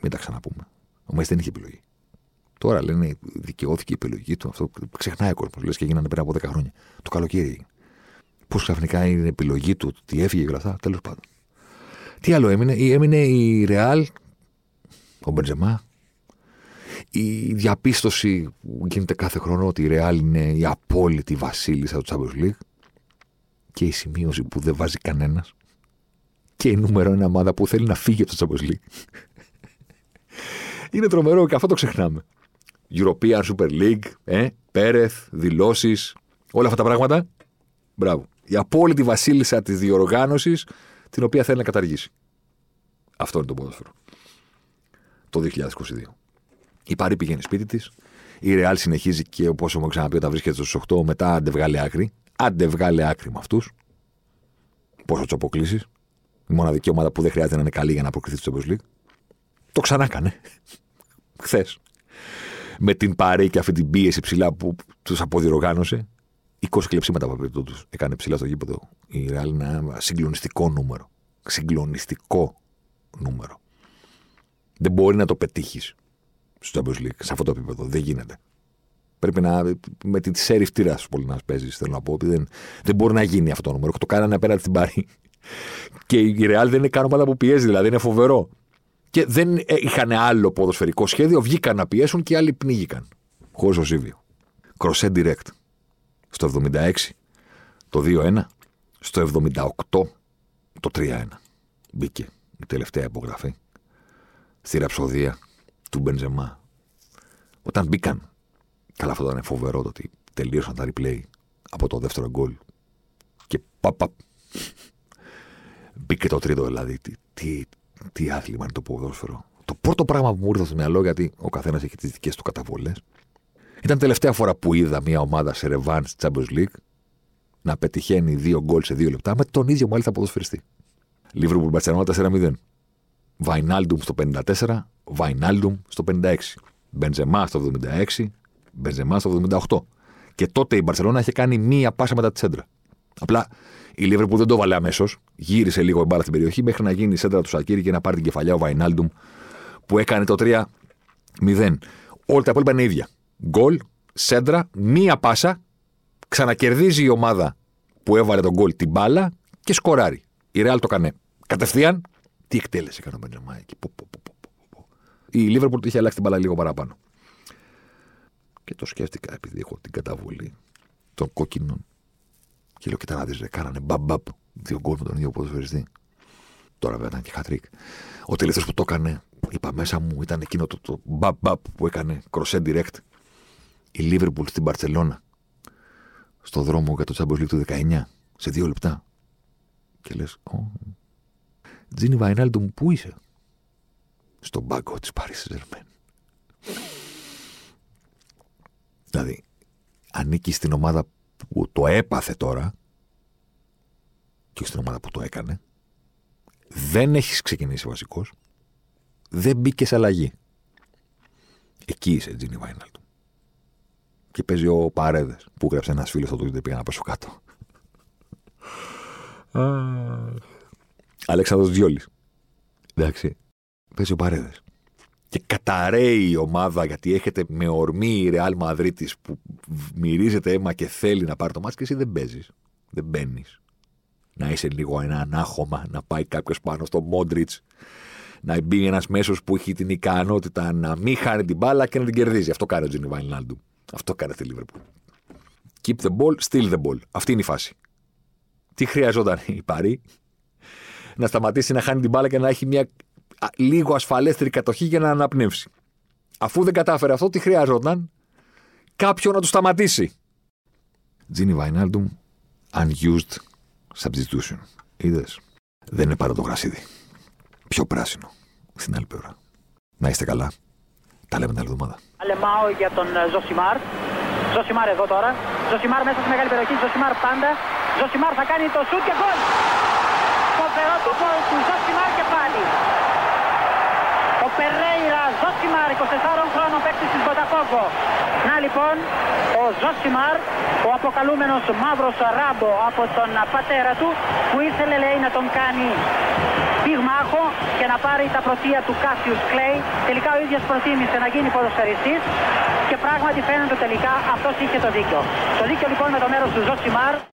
μην τα ξαναπούμε. Ο Μέση δεν είχε επιλογή. Τώρα λένε δικαιώθηκε η επιλογή του. Αυτό ξεχνάει ο κόσμος. Λες και γίνανε πριν από 10 χρόνια. Το καλοκαίρι. Πώς ξαφνικά είναι η επιλογή του, τι έφυγε και όλα αυτά. Τέλος πάντων. Τι άλλο έμεινε. Έμεινε η Ρεάλ, ο Μπεντζεμά. Η διαπίστωση που γίνεται κάθε χρόνο ότι η Ρεάλ είναι η απόλυτη βασίλισσα του Champions League. Και η σημείωση που δεν βάζει κανένας. Και η νούμερο ένα ομάδα που θέλει να φύγει από το Champions League. είναι τρομερό και αυτό το ξεχνάμε. European Super League, ε, Πέρεθ, δηλώσεις, όλα αυτά τα πράγματα. Μπράβο. Η απόλυτη βασίλισσα της διοργάνωσης, την οποία θέλει να καταργήσει. Αυτό είναι το ποδόσφαιρο. Το 2022. Η Παρή πηγαίνει σπίτι της. Η Ρεάλ συνεχίζει και όπω μου ξαναπεί όταν βρίσκεται στους 8, μετά άντε βγάλει άκρη. Άντε βγάλει άκρη με αυτούς. Πόσο του αποκλείσεις. Η μοναδική ομάδα που δεν χρειάζεται να είναι καλή για να προκριθεί στο Champions League. Το ξανά έκανε. Χθες με την Παρέ και αυτή την πίεση ψηλά που τους αποδιοργάνωσε. 20 κλεψίματα από τους έκανε ψηλά στο γήπεδο. Η Ρεάλ είναι ένα συγκλονιστικό νούμερο. Συγκλονιστικό νούμερο. Δεν μπορεί να το πετύχεις στο Champions League σε αυτό το επίπεδο. Δεν γίνεται. Πρέπει να. με τη σέρι φτήρα πολύ να παίζεις, θέλω να πω. Δεν, δεν μπορεί να γίνει αυτό το νούμερο. Το κάνανε απέναντι στην Παρή. Και η Ρεάλ δεν είναι καν ομάδα που πιέζει, δηλαδή είναι φοβερό και δεν είχαν άλλο ποδοσφαιρικό σχέδιο, βγήκαν να πιέσουν και άλλοι πνίγηκαν. Χωρίς ο Ζήβιο. Κροσέ direct. Στο 76 το 2-1. Στο 78 το 3-1. Μπήκε η τελευταία υπογραφή στη ραψοδία του Μπενζεμά. Όταν μπήκαν, καλά αυτό ήταν φοβερό το ότι τελείωσαν τα replay από το δεύτερο γκολ και παπ, μπήκε το τρίτο δηλαδή. Τι, τι, τι άθλημα είναι το ποδόσφαιρο. Το πρώτο πράγμα που μου ήρθε στο μυαλό, γιατί ο καθένας έχει τις δικές του καταβολές, ήταν τελευταία φορά που είδα μια ομάδα σε ρεβάν στη Champions League να πετυχαίνει δύο γκολ σε δύο λεπτά με τον ίδιο μάλιστα ποδοσφαιριστή. Λίβρου Μπαρσελόνα 4-0. Βαϊνάλντουμ στο 54, Βαϊνάλντουμ στο 56. Μπενζεμά στο 76, Μπενζεμά στο 78. Και τότε η Μπαρσελόνα είχε κάνει μία πάσα μετά τη σέντρα. Απλά η Λίβερ που δεν το βάλε αμέσως, γύρισε λίγο η μπάρα στην περιοχή μέχρι να γίνει η σέντρα του Σακύρη και να πάρει την κεφαλιά ο Βαϊνάλντουμ που έκανε το 3-0. Όλα τα υπόλοιπα είναι ίδια. Γκολ, σέντρα, μία πάσα, ξανακερδίζει η ομάδα που έβαλε τον γκολ την μπάλα και σκοράρει. Η Ρεάλ το έκανε κατευθείαν. Τι εκτέλεση έκανε ο Μπεντζεμά εκεί. Η Λίβερπουλ είχε αλλάξει την μπάλα λίγο παραπάνω. Και το σκέφτηκα επειδή έχω την καταβολή των κόκκινων και λέω, κοιτά να δεις, κάνανε μπαμπ δύο γκολ με τον ίδιο ποδοσφαιριστή. Τώρα βέβαια ήταν και χατρίκ. Ο τελευταίος που το έκανε, είπα μέσα μου, ήταν εκείνο το, το μπαμπ που έκανε κροσέ direct η Λίβερπουλ στην Παρσελώνα. Στο δρόμο για το Champions League του 19, σε δύο λεπτά. Και λες, Τζίνι Βαϊνάλντουμ, πού είσαι, Στον μπάγκο της Paris Ζερμέν. Δηλαδή, ανήκει στην ομάδα που το έπαθε τώρα και στην ομάδα που το έκανε. Δεν έχεις ξεκινήσει βασικός. Δεν μπήκε σε αλλαγή. Εκεί είσαι, Τζίνι Βάιναλτ. Και παίζει ο Παρέδες που γράψε ένας φίλος στο Twitter πήγα να πέσω κάτω. Αλέξανδρος Διόλης. Εντάξει. Παίζει ο Παρέδες. Και καταραίει η ομάδα γιατί έχετε με ορμή η Ρεάλ Μαδρίτη που μυρίζεται αίμα και θέλει να πάρει το μάτι και εσύ δεν παίζεις. Δεν μπαίνεις. Να είσαι λίγο ένα ανάχωμα, να πάει κάποιος πάνω στο Μόντριτς, να μπει ένας μέσος που έχει την ικανότητα να μην χάνει την μπάλα και να την κερδίζει. Αυτό κάνει ο Τζίνι Βαϊνάλντου. Αυτό κάνει τη Λίβερπουλ. Keep the ball, steal the ball. Αυτή είναι η φάση. Τι χρειαζόταν η Παρή, να σταματήσει να χάνει την μπάλα και να έχει μια λίγο ασφαλέστερη κατοχή για να αναπνεύσει. Αφού δεν κατάφερε αυτό, τι χρειαζόταν κάποιον να του σταματήσει. Τζίνι Βαϊνάλντουμ, unused substitution. Είδες. Δεν είναι παρά το γρασίδι. Πιο πράσινο. Στην άλλη πλευρά. Να είστε καλά. Τα λέμε την άλλη εβδομάδα. Αλεμάο για τον ε, Ζωσιμάρ. Ζωσιμάρ εδώ τώρα. Ζωσιμάρ μέσα στη μεγάλη περιοχή. Ζωσιμάρ πάντα. Ζωσιμάρ θα κάνει το σουτ και γκολ. Φοβερό το γκολ του Ζωσιμάρ και πάλι. Ο Περέιρα Ζωσιμάρ, 24 χρόνων παίκτη της Μποταφόγκο. Να λοιπόν, ο Ζωσιμάρ, ο αποκαλούμενος μαύρος ράμπο από τον πατέρα του, που ήθελε λέει να τον κάνει πυγμάχο και να πάρει τα πρωτεία του Κάσιους Κλέη. Τελικά ο ίδιος προτίμησε να γίνει ποδοσφαιριστής και πράγματι φαίνεται τελικά αυτός είχε το δίκιο. Το δίκιο λοιπόν με το μέρος του Ζωσιμάρ.